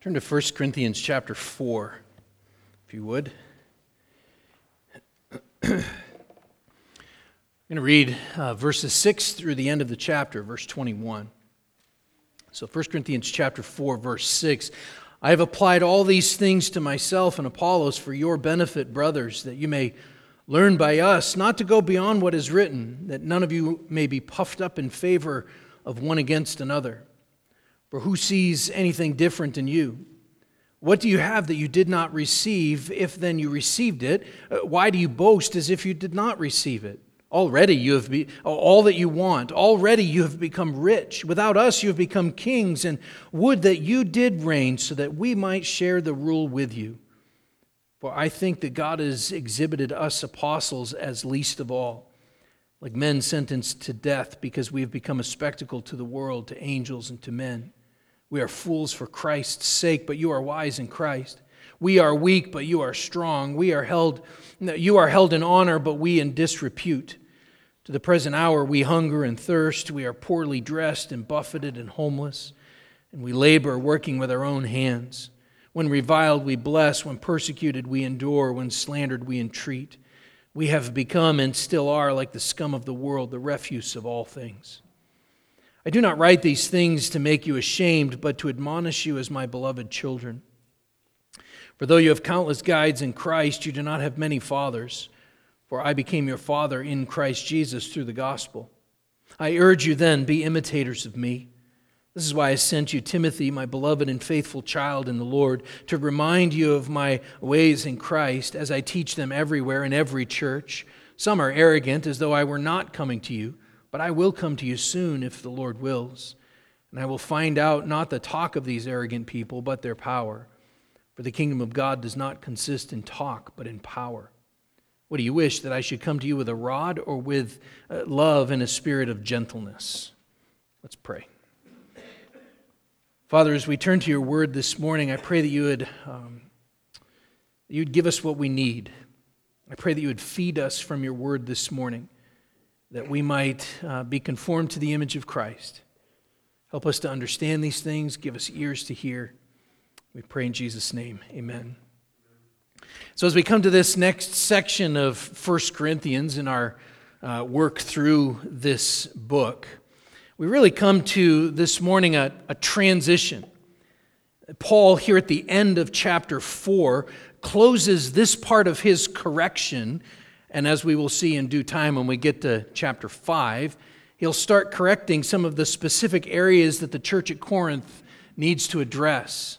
Turn to 1 Corinthians chapter 4, if you would. I'm going to read uh, verses 6 through the end of the chapter, verse 21. So 1 Corinthians chapter 4, verse 6. I have applied all these things to myself and Apollos for your benefit, brothers, that you may learn by us not to go beyond what is written, that none of you may be puffed up in favor of one against another. For who sees anything different in you? What do you have that you did not receive? If then you received it, uh, why do you boast as if you did not receive it? Already you have be, all that you want. Already you have become rich. Without us you have become kings, and would that you did reign so that we might share the rule with you. For I think that God has exhibited us apostles as least of all, like men sentenced to death because we have become a spectacle to the world, to angels, and to men. We are fools for Christ's sake, but you are wise in Christ. We are weak, but you are strong. We are held, you are held in honor, but we in disrepute. To the present hour, we hunger and thirst. We are poorly dressed and buffeted and homeless. And we labor, working with our own hands. When reviled, we bless. When persecuted, we endure. When slandered, we entreat. We have become and still are like the scum of the world, the refuse of all things. I do not write these things to make you ashamed, but to admonish you as my beloved children. For though you have countless guides in Christ, you do not have many fathers, for I became your father in Christ Jesus through the gospel. I urge you then, be imitators of me. This is why I sent you Timothy, my beloved and faithful child in the Lord, to remind you of my ways in Christ as I teach them everywhere in every church. Some are arrogant, as though I were not coming to you. But I will come to you soon if the Lord wills, and I will find out not the talk of these arrogant people, but their power. For the kingdom of God does not consist in talk, but in power. What do you wish, that I should come to you with a rod or with uh, love and a spirit of gentleness? Let's pray. Father, as we turn to your word this morning, I pray that you would, um, you would give us what we need. I pray that you would feed us from your word this morning that we might uh, be conformed to the image of Christ. Help us to understand these things, give us ears to hear. We pray in Jesus' name. Amen. So, as we come to this next section of 1 Corinthians in our uh, work through this book, we really come to this morning a, a transition. Paul, here at the end of chapter 4, closes this part of his correction and as we will see in due time when we get to chapter 5, he'll start correcting some of the specific areas that the church at Corinth needs to address.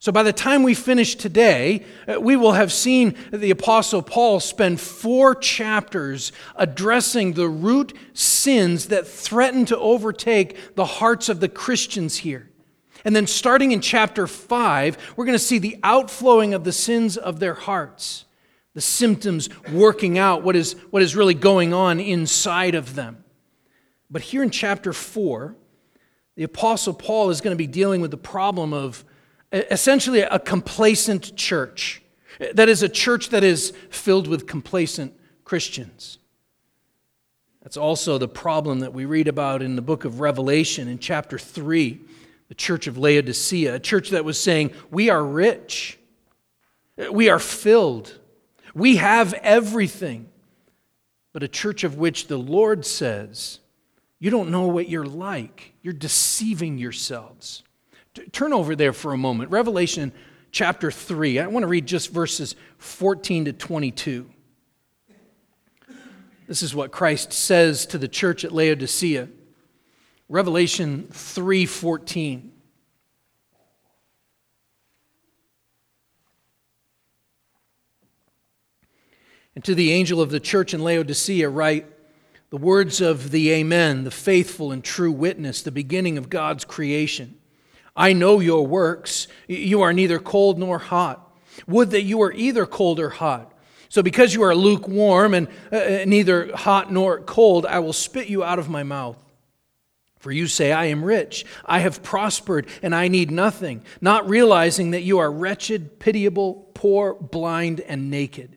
So by the time we finish today, uh, we will have seen the Apostle Paul spend four chapters addressing the root sins that threaten to overtake the hearts of the Christians here. And then starting in chapter 5, we're going to see the outflowing of the sins of their hearts the symptoms working out what is, what is really going on inside of them. But here in chapter 4, the Apostle Paul is going to be dealing with the problem of essentially a complacent church. That is, a church that is filled with complacent Christians. That's also the problem that we read about in the book of Revelation in chapter 3, the church of Laodicea, a church that was saying, We are rich, we are filled, we have everything. But a church of which the Lord says, you don't know what you're like. You're deceiving yourselves. Turn over there for a moment. Revelation chapter 3. I want to read just verses 14 to 22. This is what Christ says to the church at Laodicea. Revelation 3:14. And to the angel of the church in Laodicea, write the words of the Amen, the faithful and true witness, the beginning of God's creation. I know your works. You are neither cold nor hot. Would that you were either cold or hot. So, because you are lukewarm and uh, uh neither hot nor cold, I will spit you out of my mouth. For you say, I am rich, I have prospered, and I need nothing, not realizing that you are wretched, pitiable, poor, blind, and naked.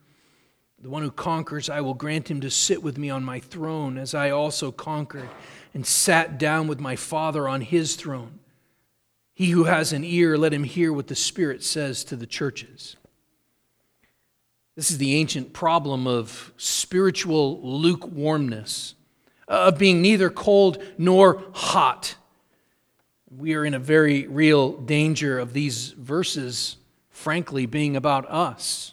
The one who conquers, I will grant him to sit with me on my throne, as I also conquered and sat down with my Father on his throne. He who has an ear, let him hear what the Spirit says to the churches. This is the ancient problem of spiritual lukewarmness, uh, of being neither cold nor hot. We are in a very real danger of these verses, frankly, being about us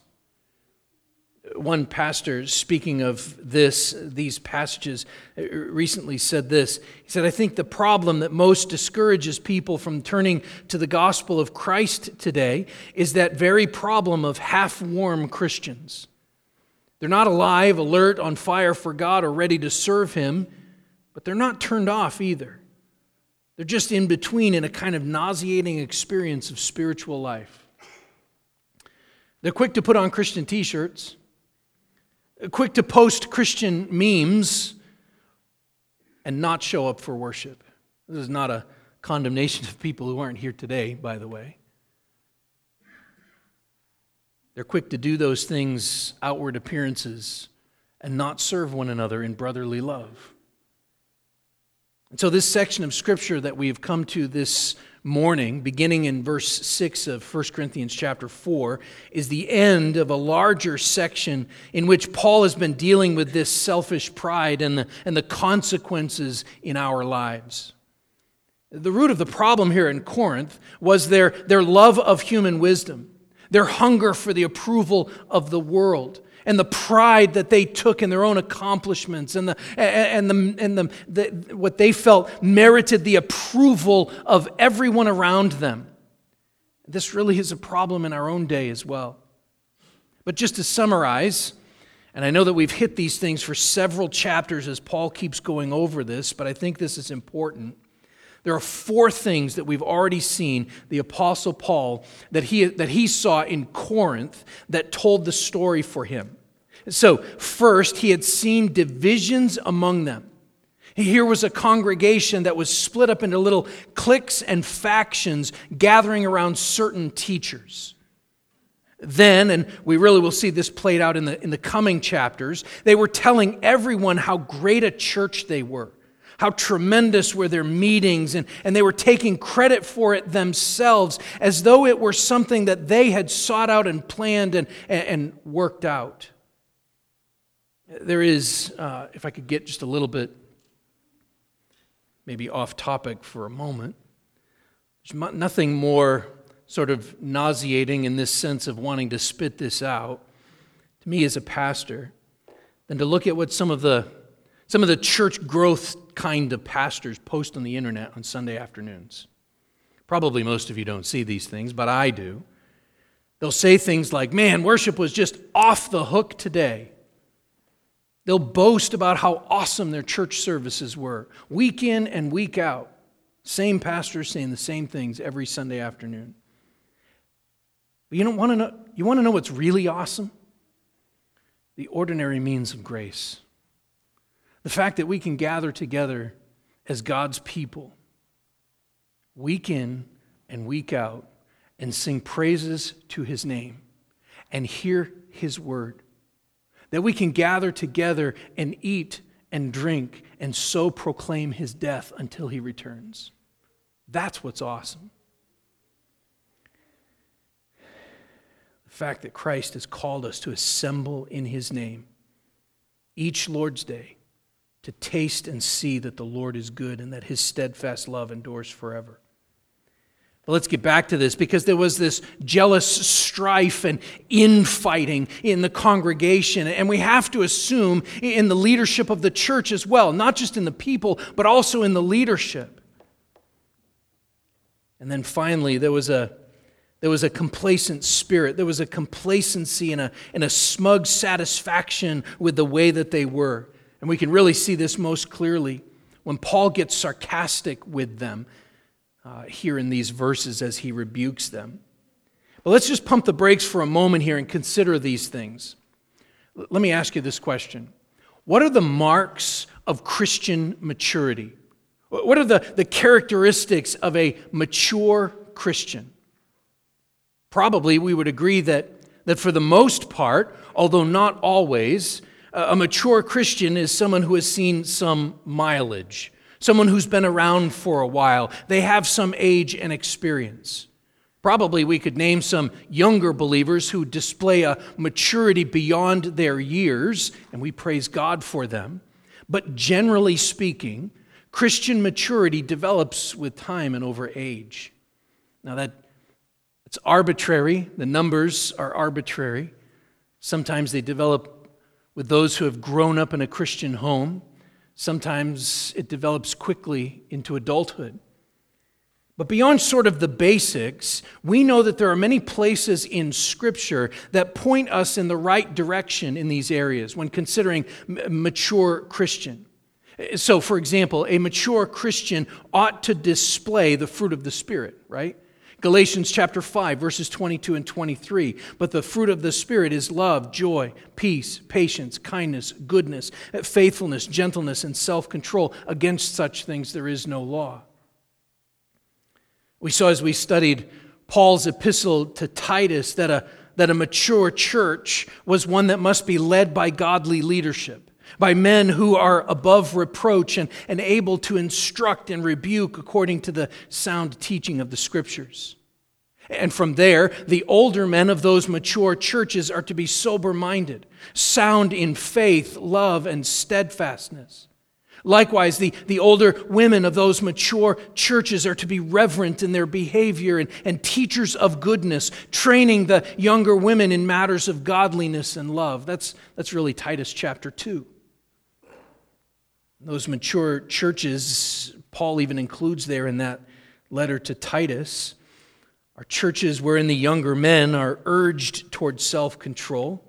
one pastor speaking of this these passages uh, recently said this. He said i think the problem that most discourages people from turning to the gospel of christ today is that very problem of half-warm christians. They're not alive alert on fire for god or ready to serve him but they're not turned off either. They're just in between in a kind of nauseating experience of spiritual life. They're quick to put on christian t-shirts quick to post Christian memes and not show up for worship. This is not a condemnation of people who aren't here today, by the way. They're quick to do those things, outward appearances, and not serve one another in brotherly love. And so, this section of scripture that we've come to this morning, beginning in verse 6 of 1 Corinthians chapter 4, is the end of a larger section in which Paul has been dealing with this selfish pride and the, and the consequences in our lives. The root of the problem here in Corinth was their, their love of human wisdom, their hunger for the approval of the world and the pride that they took in their own accomplishments and, the, and, the, and the, the, what they felt merited the approval of everyone around them. This really is a problem in our own day as well. But just to summarize, and I know that we've hit these things for several chapters as Paul keeps going over this, but I think this is important. There are four things that we've already seen the Apostle Paul that he, that he saw in Corinth that told the story for him. So, first, he had seen divisions among them. Here was a congregation that was split up into little cliques and factions gathering around certain teachers. Then, and we really will see this played out in the, in the coming chapters, they were telling everyone how great a church they were, how tremendous were their meetings, and, and they were taking credit for it themselves as though it were something that they had sought out and planned and, and, and worked out. There is, uh, if I could get just a little bit maybe off topic for a moment, there's nothing more sort of nauseating in this sense of wanting to spit this out to me as a pastor than to look at what some of the some of the church growth kind of pastors post on the internet on Sunday afternoons. Probably most of you don't see these things, but I do. They'll say things like, Man, worship was just off the hook today. They'll boast about how awesome their church services were, week in and week out. Same pastors saying the same things every Sunday afternoon. But you don't want to know, you want to know what's really awesome? The ordinary means of grace. The fact that we can gather together as God's people, week in and week out, and sing praises to his name and hear his word that we can gather together and eat and drink and so proclaim his death until he returns. That's what's awesome. The fact that Christ has called us to assemble in his name each Lord's Day to taste and see that the Lord is good and that his steadfast love endures forever. But let's get back to this because there was this jealous strife and infighting in the congregation. And we have to assume in the leadership of the church as well, not just in the people, but also in the leadership. And then finally, there was a, there was a complacent spirit. There was a complacency and a, and a smug satisfaction with the way that they were. And we can really see this most clearly when Paul gets sarcastic with them uh, here in these verses as he rebukes them. But let's just pump the brakes for a moment here and consider these things. L- let me ask you this question What are the marks of Christian maturity? What are the, the characteristics of a mature Christian? Probably we would agree that, that for the most part, although not always, a mature Christian is someone who has seen some mileage, someone who's been around for a while. They have some age and experience. Probably we could name some younger believers who display a maturity beyond their years, and we praise God for them. But generally speaking, Christian maturity develops with time and over age. Now that it's arbitrary, the numbers are arbitrary. Sometimes they develop with those who have grown up in a Christian home. Sometimes it develops quickly into adulthood. But beyond sort of the basics, we know that there are many places in Scripture that point us in the right direction in these areas when considering mature Christian. So, for example, a mature Christian ought to display the fruit of the Spirit, right? Galatians chapter 5, verses 22 and 23. But the fruit of the Spirit is love, joy, peace, patience, kindness, goodness, faithfulness, gentleness, and self control. Against such things there is no law. We saw as we studied Paul's epistle to Titus that a, that a mature church was one that must be led by godly leadership by men who are above reproach and, and able to instruct and rebuke according to the sound teaching of the scriptures. And from there, the older men of those mature churches are to be sober minded, sound in faith, love, and steadfastness. Likewise, the, the older women of those mature churches are to be reverent in their behavior and, and teachers of goodness, training the younger women in matters of godliness and love. That's, that's really Titus chapter 2. Those mature churches, Paul even includes there in that letter to Titus, are churches wherein the younger men are urged toward self control,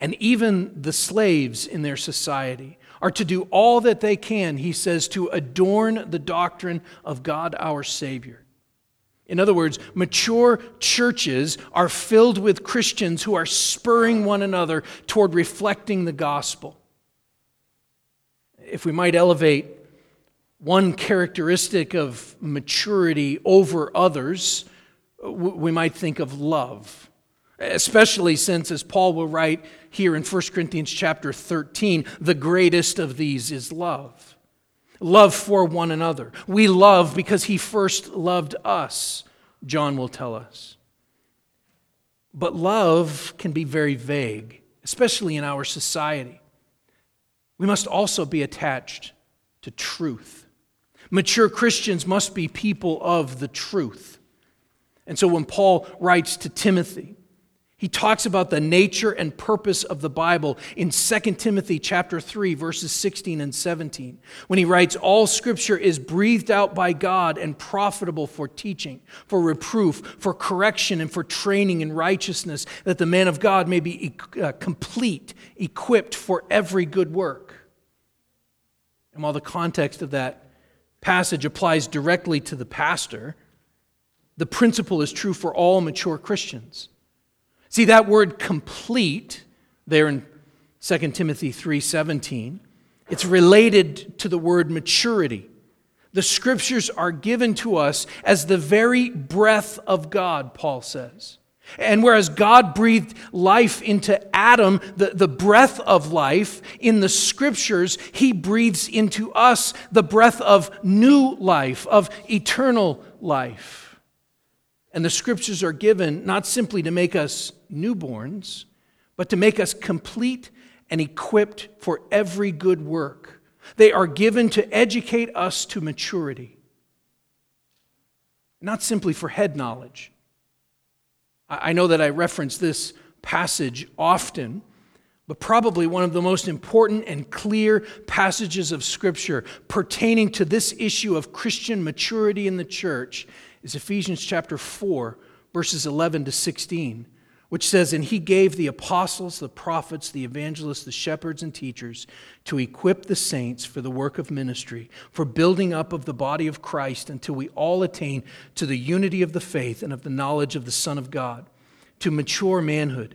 and even the slaves in their society are to do all that they can, he says, to adorn the doctrine of God our Savior. In other words, mature churches are filled with Christians who are spurring one another toward reflecting the gospel if we might elevate one characteristic of maturity over others, we might think of love. Especially since, as Paul will write here in 1 Corinthians chapter 13, the greatest of these is love. Love for one another. We love because he first loved us, John will tell us. But love can be very vague, especially in our society we must also be attached to truth. Mature Christians must be people of the truth. And so when Paul writes to Timothy, he talks about the nature and purpose of the Bible in 2 Timothy chapter 3 verses 16 and 17. When he writes all scripture is breathed out by God and profitable for teaching, for reproof, for correction and for training in righteousness that the man of God may be uh, complete, equipped for every good work. And while the context of that passage applies directly to the pastor, the principle is true for all mature Christians. See that word complete there in 2 Timothy 3:17, it's related to the word maturity. The scriptures are given to us as the very breath of God, Paul says. And whereas God breathed life into Adam, the, the breath of life, in the scriptures, he breathes into us the breath of new life, of eternal life. And the scriptures are given not simply to make us newborns, but to make us complete and equipped for every good work. They are given to educate us to maturity, not simply for head knowledge. I know that I reference this passage often, but probably one of the most important and clear passages of Scripture pertaining to this issue of Christian maturity in the church is Ephesians chapter 4, verses 11 to 16, which says, And he gave the apostles, the prophets, the evangelists, the shepherds, and teachers to equip the saints for the work of ministry, for building up of the body of Christ until we all attain to the unity of the faith and of the knowledge of the Son of God, to mature manhood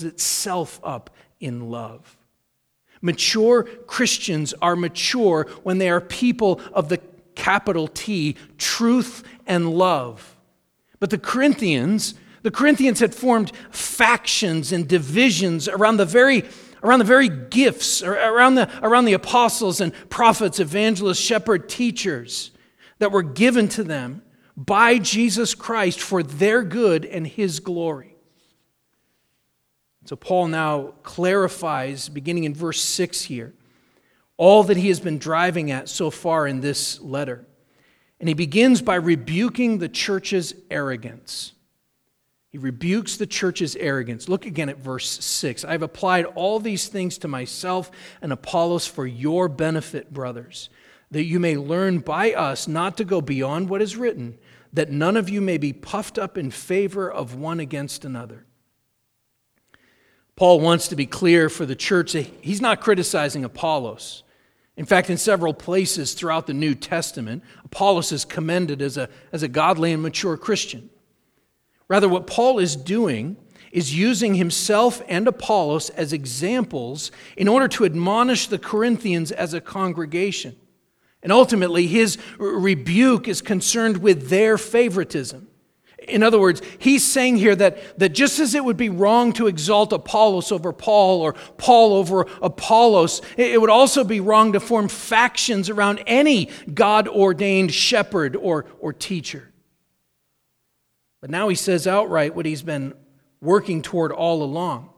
builds itself up in love. Mature Christians are mature when they are people of the capital T, truth and love. But the Corinthians, the Corinthians had formed factions and divisions around the very around the very gifts, around the, around the apostles and prophets, evangelists, shepherd, teachers that were given to them by Jesus Christ for their good and his glory. So Paul now clarifies, beginning in verse 6 here, all that he has been driving at so far in this letter. And he begins by rebuking the church's arrogance. He rebukes the church's arrogance. Look again at verse 6. I've applied all these things to myself and Apollos for your benefit, brothers, that you may learn by us not to go beyond what is written, that none of you may be puffed up in favor of one against another. Paul wants to be clear for the church that he's not criticizing Apollos. In fact, in several places throughout the New Testament, Apollos is commended as a, as a godly and mature Christian. Rather, what Paul is doing is using himself and Apollos as examples in order to admonish the Corinthians as a congregation. And ultimately, his rebuke is concerned with their favoritism. In other words, he's saying here that, that just as it would be wrong to exalt Apollos over Paul or Paul over Apollos, it would also be wrong to form factions around any God ordained shepherd or, or teacher. But now he says outright what he's been working toward all along.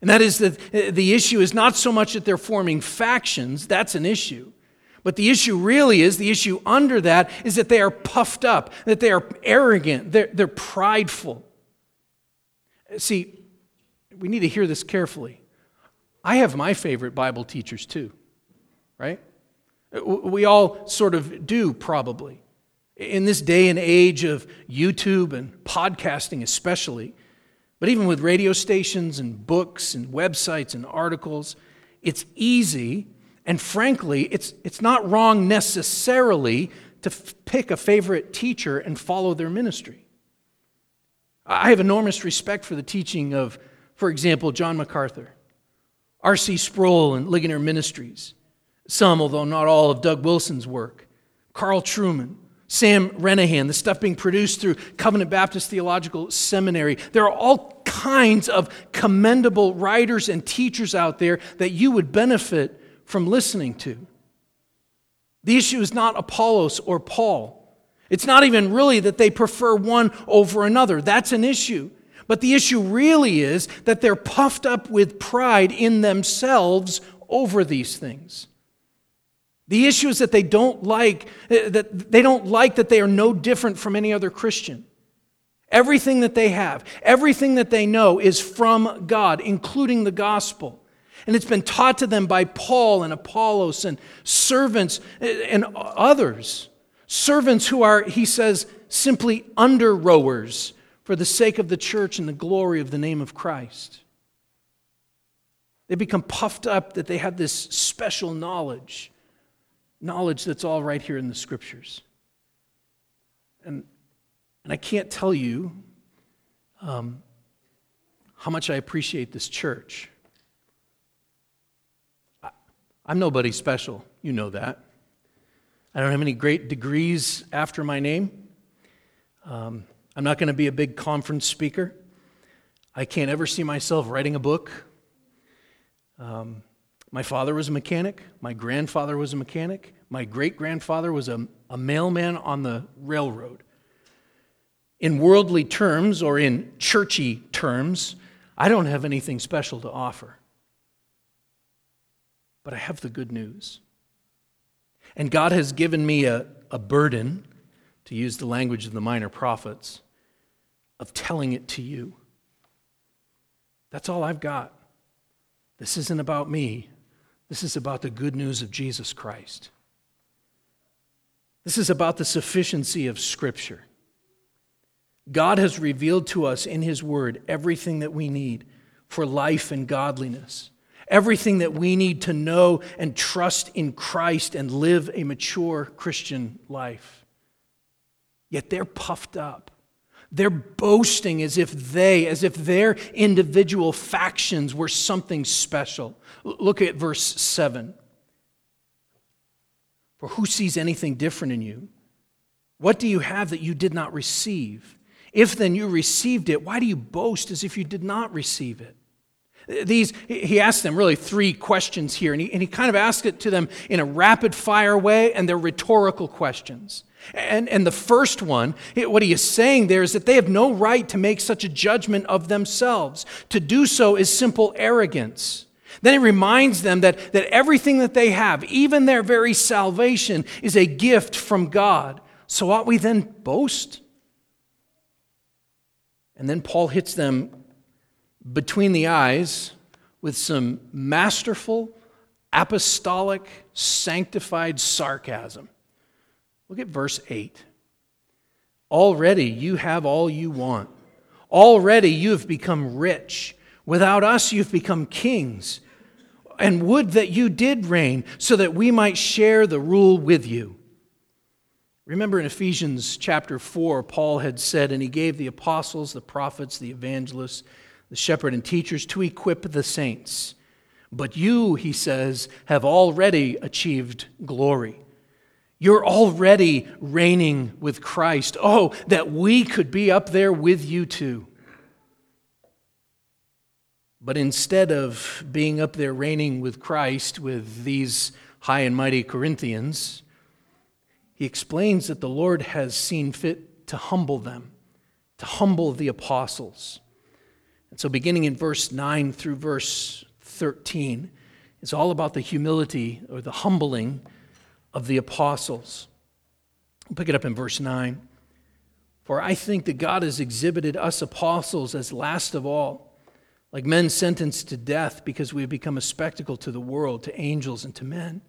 And that is that the issue is not so much that they're forming factions, that's an issue. But the issue really is the issue under that is that they are puffed up, that they are arrogant, they're, they're prideful. See, we need to hear this carefully. I have my favorite Bible teachers too, right? We all sort of do, probably. In this day and age of YouTube and podcasting, especially, but even with radio stations and books and websites and articles, it's easy and frankly, it's, it's not wrong necessarily to f- pick a favorite teacher and follow their ministry. I have enormous respect for the teaching of, for example, John MacArthur, R.C. Sproul, and Ligonier Ministries, some, although not all, of Doug Wilson's work, Carl Trueman, Sam Renihan, the stuff being produced through Covenant Baptist Theological Seminary. There are all kinds of commendable writers and teachers out there that you would benefit from listening to. The issue is not Apollos or Paul. It's not even really that they prefer one over another. That's an issue. But the issue really is that they're puffed up with pride in themselves over these things. The issue is that they don't like eh, that they don't like that they are no different from any other Christian. Everything that they have, everything that they know is from God, including the gospel. And it's been taught to them by Paul and Apollos and servants and others. Servants who are, he says, simply under rowers for the sake of the church and the glory of the name of Christ. They become puffed up that they have this special knowledge, knowledge that's all right here in the scriptures. And, and I can't tell you um, how much I appreciate this church. I'm nobody special. You know that. I don't have any great degrees after my name. Um, I'm not going to be a big conference speaker. I can't ever see myself writing a book. Um, my father was a mechanic. My grandfather was a mechanic. My great grandfather was a, a mailman on the railroad. In worldly terms, or in churchy terms, I don't have anything special to offer. But I have the good news. And God has given me a, a burden, to use the language of the minor prophets, of telling it to you. That's all I've got. This isn't about me. This is about the good news of Jesus Christ. This is about the sufficiency of Scripture. God has revealed to us in His Word everything that we need for life and godliness, everything that we need to know and trust in Christ and live a mature Christian life. Yet they're puffed up. They're boasting as if they, as if their individual factions were something special. Look at verse 7. For who sees anything different in you? What do you have that you did not receive? If then you received it, why do you boast as if you did not receive it? These, he asks them really three questions here, and he, and he kind of asks it to them in a rapid fire way, and they're rhetorical questions. And, and the first one, what he is saying there is that they have no right to make such a judgment of themselves. To do so is simple arrogance. Then he reminds them that, that everything that they have, even their very salvation, is a gift from God. So ought we then boast? And then Paul hits them between the eyes with some masterful, apostolic, sanctified sarcasm. Look at verse 8. Already you have all you want. Already you have become rich. Without us, you've become kings. And would that you did reign so that we might share the rule with you. Remember in Ephesians chapter 4, Paul had said, And he gave the apostles, the prophets, the evangelists, the shepherd, and teachers to equip the saints. But you, he says, have already achieved glory. You're already reigning with Christ. Oh, that we could be up there with you too. But instead of being up there reigning with Christ with these high and mighty Corinthians, he explains that the Lord has seen fit to humble them, to humble the apostles. And so, beginning in verse 9 through verse 13, it's all about the humility or the humbling of the apostles. We'll pick it up in verse 9. For I think that God has exhibited us apostles as last of all, like men sentenced to death because we have become a spectacle to the world, to angels, and to men.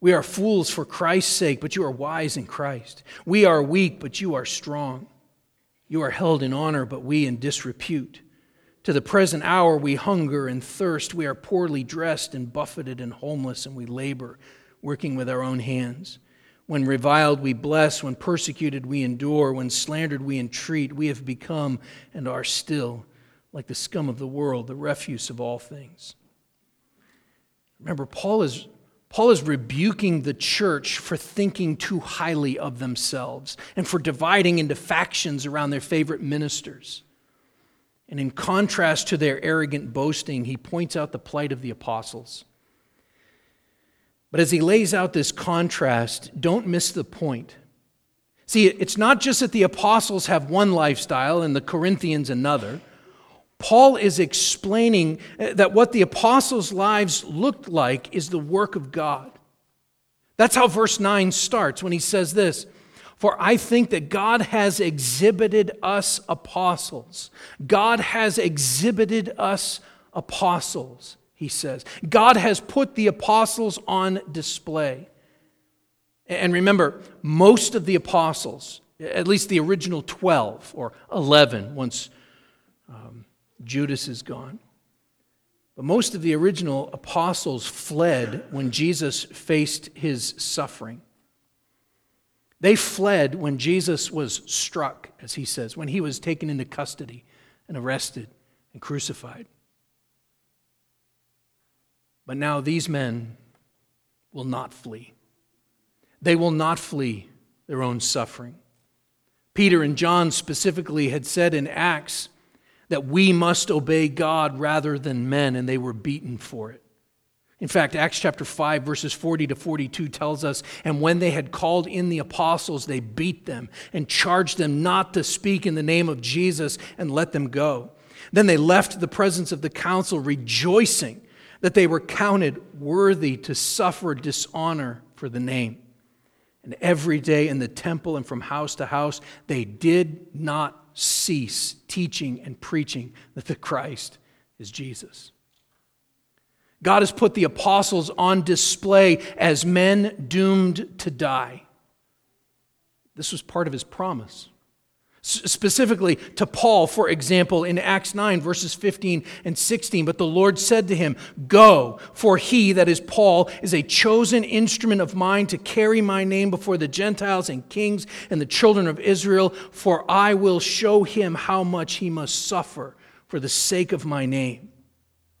We are fools for Christ's sake, but you are wise in Christ. We are weak, but you are strong. You are held in honor, but we in disrepute. To the present hour, we hunger and thirst. We are poorly dressed and buffeted and homeless, and we labor working with our own hands. When reviled, we bless. When persecuted, we endure. When slandered, we entreat. We have become and are still like the scum of the world, the refuse of all things. Remember, Paul is, Paul is rebuking the church for thinking too highly of themselves and for dividing into factions around their favorite ministers. And in contrast to their arrogant boasting, he points out the plight of the apostles. But as he lays out this contrast, don't miss the point. See, it's not just that the apostles have one lifestyle and the Corinthians another. Paul is explaining that what the apostles' lives looked like is the work of God. That's how verse 9 starts when he says this For I think that God has exhibited us apostles. God has exhibited us apostles he says. God has put the apostles on display. And remember, most of the apostles, at least the original 12 or 11, once um, Judas is gone, but most of the original apostles fled when Jesus faced his suffering. They fled when Jesus was struck, as he says, when he was taken into custody and arrested and crucified. But now these men will not flee. They will not flee their own suffering. Peter and John specifically had said in Acts that we must obey God rather than men, and they were beaten for it. In fact, Acts chapter 5, verses 40 to 42 tells us, And when they had called in the apostles, they beat them and charged them not to speak in the name of Jesus and let them go. Then they left the presence of the council, rejoicing that they were counted worthy to suffer dishonor for the name. And every day in the temple and from house to house, they did not cease teaching and preaching that the Christ is Jesus. God has put the apostles on display as men doomed to die. This was part of his promise specifically to Paul, for example, in Acts 9, verses 15 and 16. But the Lord said to him, Go, for he, that is Paul, is a chosen instrument of mine to carry my name before the Gentiles and kings and the children of Israel, for I will show him how much he must suffer for the sake of my name.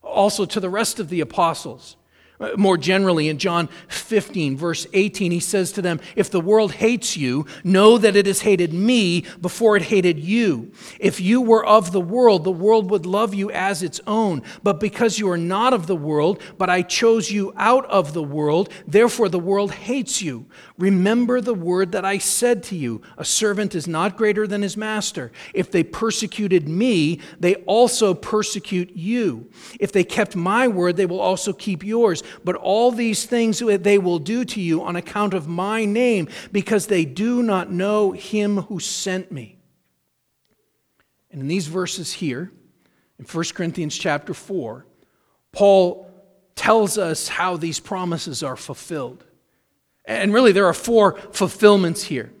Also to the rest of the apostles. Uh, more generally, in John 15, verse 18, he says to them, If the world hates you, know that it has hated me before it hated you. If you were of the world, the world would love you as its own. But because you are not of the world, but I chose you out of the world, therefore the world hates you. Remember the word that I said to you A servant is not greater than his master. If they persecuted me, they also persecute you. If they kept my word, they will also keep yours. But all these things they will do to you on account of my name, because they do not know him who sent me. And in these verses here, in 1 Corinthians chapter 4, Paul tells us how these promises are fulfilled. And really, there are four fulfillments here.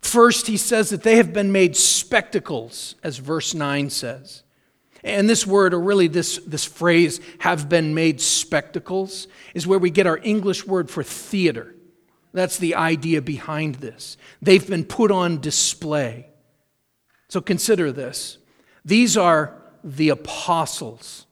First, he says that they have been made spectacles, as verse 9 says. And this word, or really this, this phrase, have been made spectacles, is where we get our English word for theater. That's the idea behind this. They've been put on display. So consider this these are the apostles.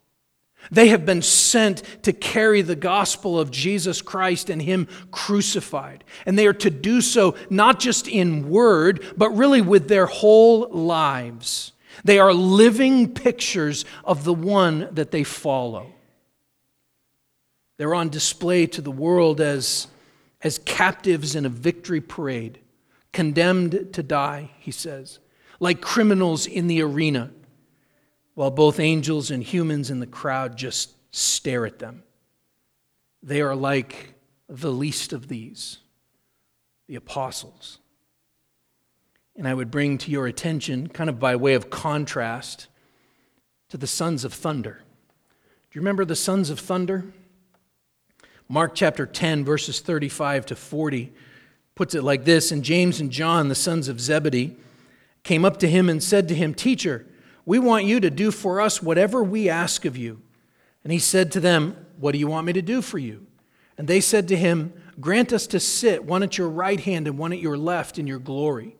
They have been sent to carry the gospel of Jesus Christ and Him crucified. And they are to do so not just in word, but really with their whole lives. They are living pictures of the one that they follow. They're on display to the world as, as captives in a victory parade, condemned to die, he says, like criminals in the arena, while both angels and humans in the crowd just stare at them. They are like the least of these, the apostles. And I would bring to your attention, kind of by way of contrast, to the sons of thunder. Do you remember the sons of thunder? Mark chapter 10, verses 35 to 40, puts it like this And James and John, the sons of Zebedee, came up to him and said to him, Teacher, we want you to do for us whatever we ask of you. And he said to them, What do you want me to do for you? And they said to him, Grant us to sit, one at your right hand and one at your left, in your glory.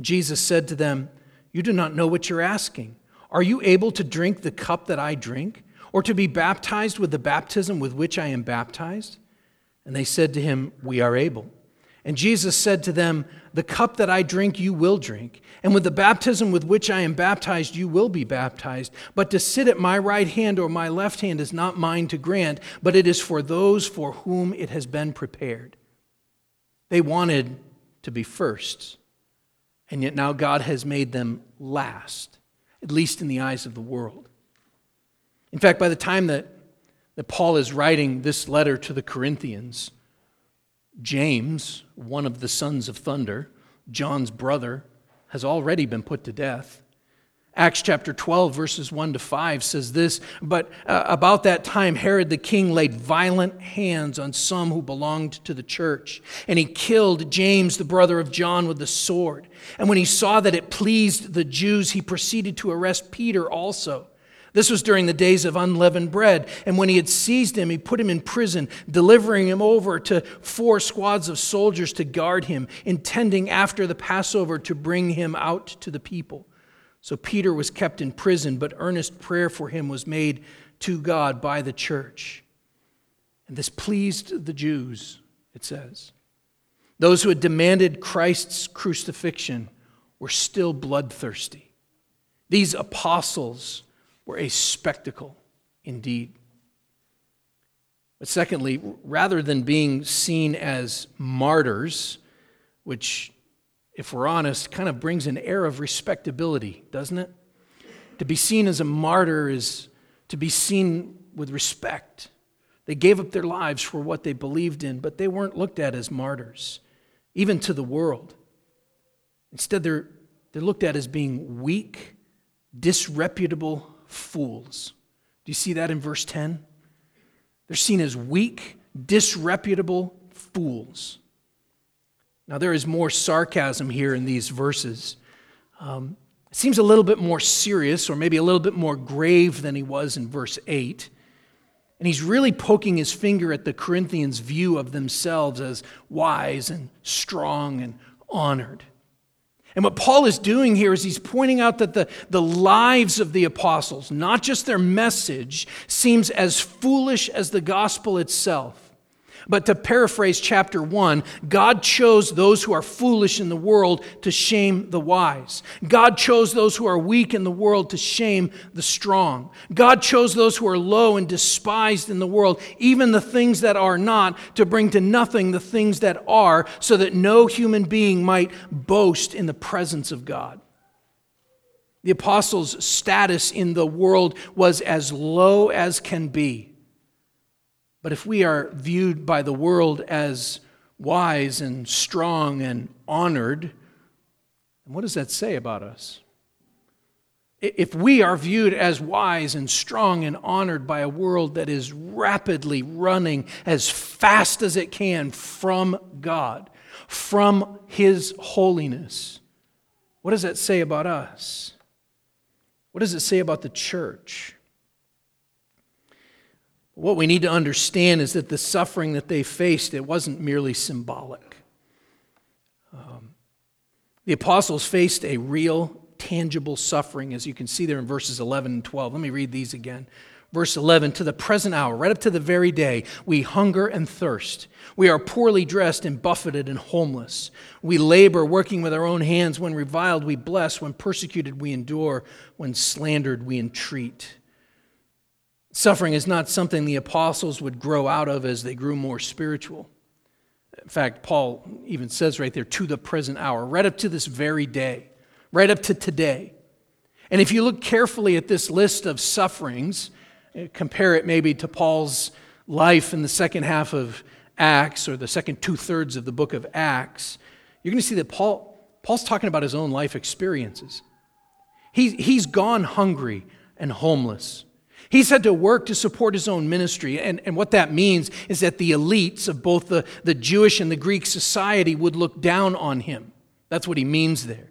Jesus said to them, You do not know what you're asking. Are you able to drink the cup that I drink, or to be baptized with the baptism with which I am baptized? And they said to him, We are able. And Jesus said to them, The cup that I drink, you will drink, and with the baptism with which I am baptized, you will be baptized. But to sit at my right hand or my left hand is not mine to grant, but it is for those for whom it has been prepared. They wanted to be first. And yet now God has made them last, at least in the eyes of the world. In fact, by the time that, that Paul is writing this letter to the Corinthians, James, one of the sons of thunder, John's brother, has already been put to death. Acts chapter 12, verses 1 to 5 says this But uh, about that time, Herod the king laid violent hands on some who belonged to the church, and he killed James, the brother of John, with the sword. And when he saw that it pleased the Jews, he proceeded to arrest Peter also. This was during the days of unleavened bread. And when he had seized him, he put him in prison, delivering him over to four squads of soldiers to guard him, intending after the Passover to bring him out to the people. So Peter was kept in prison, but earnest prayer for him was made to God by the church. And this pleased the Jews, it says. Those who had demanded Christ's crucifixion were still bloodthirsty. These apostles were a spectacle indeed. But secondly, rather than being seen as martyrs, which if we're honest, kind of brings an air of respectability, doesn't it? To be seen as a martyr is to be seen with respect. They gave up their lives for what they believed in, but they weren't looked at as martyrs, even to the world. Instead, they're, they're looked at as being weak, disreputable fools. Do you see that in verse 10? They're seen as weak, disreputable fools. Now, there is more sarcasm here in these verses. Um, it seems a little bit more serious, or maybe a little bit more grave than he was in verse 8. And he's really poking his finger at the Corinthians' view of themselves as wise and strong and honored. And what Paul is doing here is he's pointing out that the, the lives of the apostles, not just their message, seems as foolish as the gospel itself. But to paraphrase chapter 1, God chose those who are foolish in the world to shame the wise. God chose those who are weak in the world to shame the strong. God chose those who are low and despised in the world, even the things that are not, to bring to nothing the things that are, so that no human being might boast in the presence of God. The apostles' status in the world was as low as can be. But if we are viewed by the world as wise and strong and honored, what does that say about us? If we are viewed as wise and strong and honored by a world that is rapidly running as fast as it can from God, from His holiness, what does that say about us? What does it say about the church? What we need to understand is that the suffering that they faced, it wasn't merely symbolic. Um, the apostles faced a real, tangible suffering, as you can see there in verses 11 and 12. Let me read these again. Verse 11, to the present hour, right up to the very day, we hunger and thirst. We are poorly dressed and buffeted and homeless. We labor, working with our own hands. When reviled, we bless. When persecuted, we endure. When slandered, we entreat. Suffering is not something the apostles would grow out of as they grew more spiritual. In fact, Paul even says right there, to the present hour, right up to this very day, right up to today. And if you look carefully at this list of sufferings, eh, compare it maybe to Paul's life in the second half of Acts or the second two thirds of the book of Acts, you're going to see that Paul, Paul's talking about his own life experiences. He, he's gone hungry and homeless. He's had to work to support his own ministry. And, and what that means is that the elites of both the, the Jewish and the Greek society would look down on him. That's what he means there.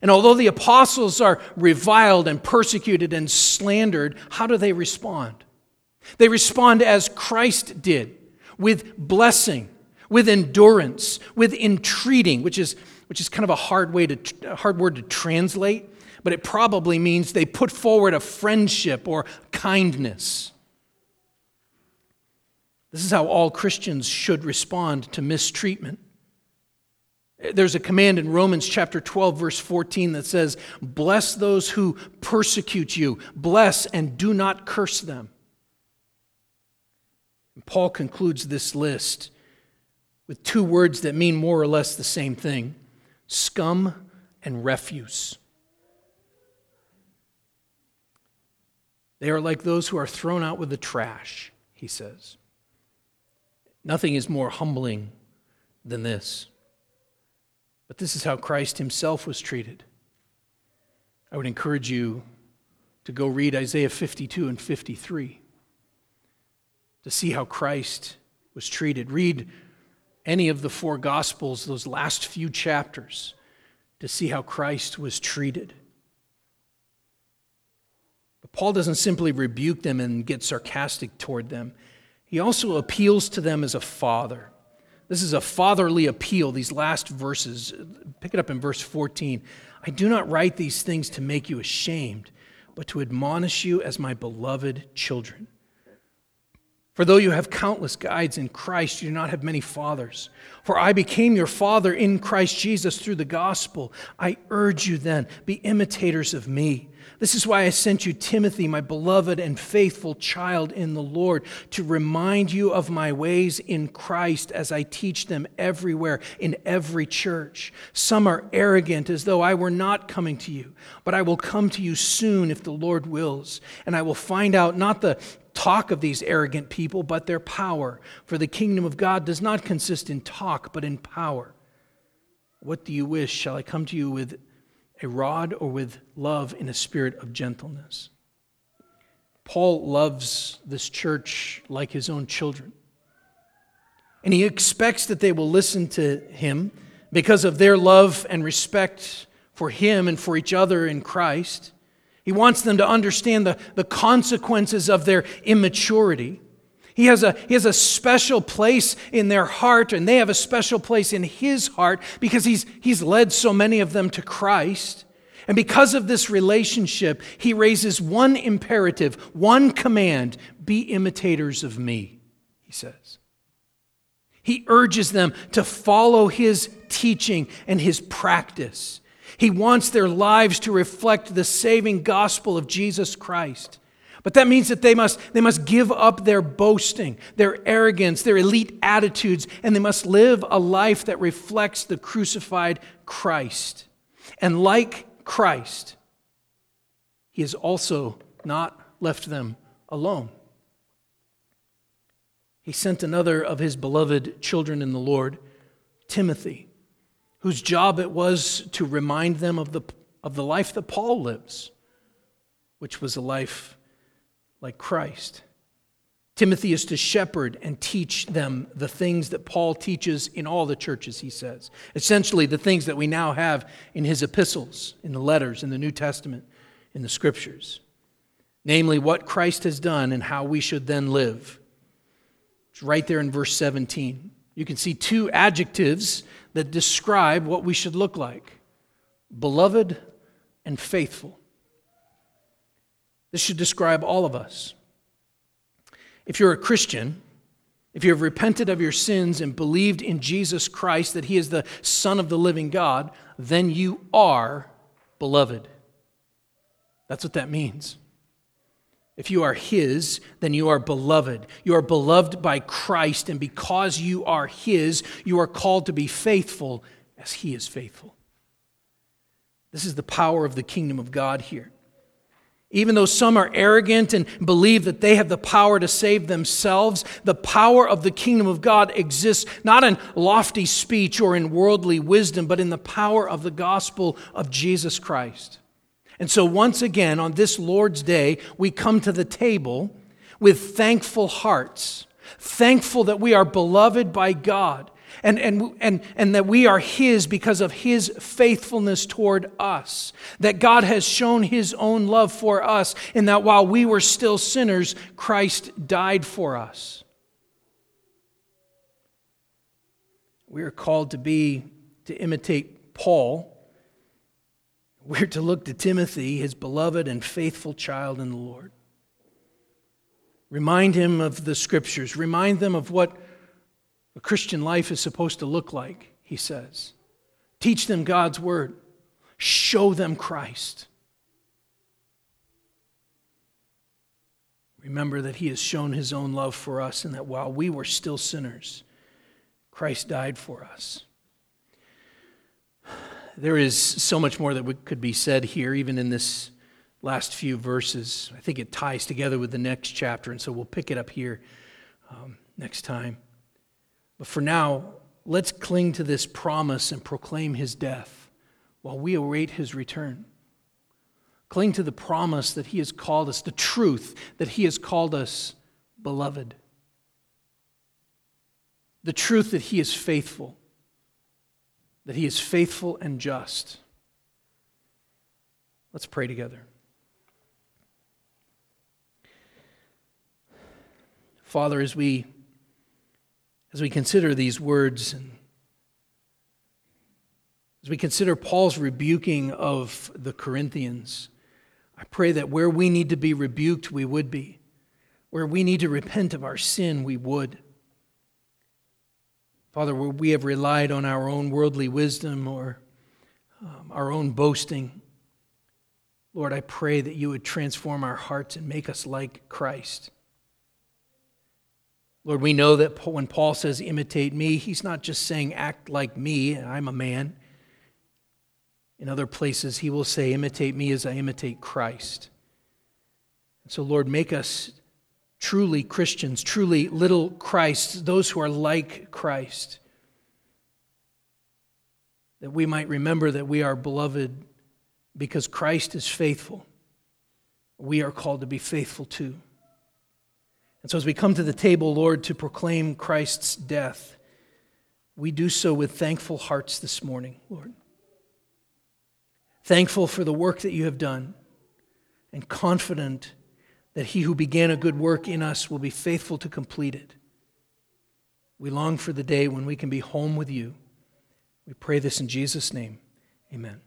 And although the apostles are reviled and persecuted and slandered, how do they respond? They respond as Christ did, with blessing, with endurance, with entreating, which is, which is kind of a hard, way to, hard word to translate but it probably means they put forward a friendship or kindness. This is how all Christians should respond to mistreatment. There's a command in Romans chapter 12, verse 14 that says, Bless those who persecute you, bless and do not curse them. And Paul concludes this list with two words that mean more or less the same thing scum and refuse. They are like those who are thrown out with the trash, he says. Nothing is more humbling than this. But this is how Christ himself was treated. I would encourage you to go read Isaiah 52 and 53 to see how Christ was treated. Read any of the four Gospels, those last few chapters, to see how Christ was treated. Paul doesn't simply rebuke them and get sarcastic toward them, he also appeals to them as a father. This is a fatherly appeal, these last verses. Pick it up in verse 14. I do not write these things to make you ashamed, but to admonish you as my beloved children. For though you have countless guides in Christ, you do not have many fathers. For I became your father in Christ Jesus through the gospel. I urge you then, be imitators of me. This is why I sent you Timothy, my beloved and faithful child in the Lord, to remind you of my ways in Christ as I teach them everywhere in every church. Some are arrogant as though I were not coming to you, but I will come to you soon if the Lord wills, and I will find out not the talk of these arrogant people, but their power. For the kingdom of God does not consist in talk, but in power. What do you wish? Shall I come to you with a rod or with love in a spirit of gentleness? Paul loves this church like his own children. And he expects that they will listen to him because of their love and respect for him and for each other in Christ. He wants them to understand the, the consequences of their immaturity. He has, a, he has a special place in their heart, and they have a special place in his heart because he's, he's led so many of them to Christ. And because of this relationship, he raises one imperative, one command be imitators of me, he says. He urges them to follow his teaching and his practice. He wants their lives to reflect the saving gospel of Jesus Christ. But that means that they must, they must give up their boasting, their arrogance, their elite attitudes, and they must live a life that reflects the crucified Christ. And like Christ, he has also not left them alone. He sent another of his beloved children in the Lord, Timothy whose job it was to remind them of the, of the life that Paul lives, which was a life like Christ. Timothy is to shepherd and teach them the things that Paul teaches in all the churches, he says. Essentially, the things that we now have in his epistles, in the letters, in the New Testament, in the scriptures. Namely, what Christ has done and how we should then live. It's right there in verse 17. You can see two adjectives that describe what we should look like beloved and faithful. This should describe all of us. If you're a Christian, if you have repented of your sins and believed in Jesus Christ, that He is the Son of the living God, then you are beloved. That's what that means. If you are His, then you are beloved. You are beloved by Christ, and because you are His, you are called to be faithful as He is faithful. This is the power of the kingdom of God here. Even though some are arrogant and believe that they have the power to save themselves, the power of the kingdom of God exists not in lofty speech or in worldly wisdom, but in the power of the gospel of Jesus Christ. And so, once again, on this Lord's Day, we come to the table with thankful hearts, thankful that we are beloved by God and, and, and, and that we are His because of His faithfulness toward us. That God has shown His own love for us, in that while we were still sinners, Christ died for us. We are called to be, to imitate Paul we're to look to Timothy, his beloved and faithful child in the Lord. Remind him of the scriptures. Remind them of what a Christian life is supposed to look like, he says. Teach them God's word. Show them Christ. Remember that he has shown his own love for us and that while we were still sinners, Christ died for us there is so much more that could be said here, even in this last few verses. I think it ties together with the next chapter, and so we'll pick it up here um, next time. But for now, let's cling to this promise and proclaim his death while we await his return. Cling to the promise that he has called us, the truth that he has called us beloved, the truth that he is faithful that He is faithful and just. Let's pray together. Father, as we as we consider these words and as we consider Paul's rebuking of the Corinthians, I pray that where we need to be rebuked, we would be. Where we need to repent of our sin, we would. Father, where we have relied on our own worldly wisdom or um, our own boasting, Lord, I pray that you would transform our hearts and make us like Christ. Lord, we know that when Paul says imitate me, he's not just saying act like me, I'm a man. In other places, he will say, imitate me as I imitate Christ. And so, Lord, make us truly Christians, truly little Christs, those who are like Christ. That we might remember that we are beloved because Christ is faithful. We are called to be faithful too. And so, as we come to the table, Lord, to proclaim Christ's death, we do so with thankful hearts this morning, Lord. Thankful for the work that you have done, and confident that he who began a good work in us will be faithful to complete it. We long for the day when we can be home with you. We pray this in Jesus' name. Amen.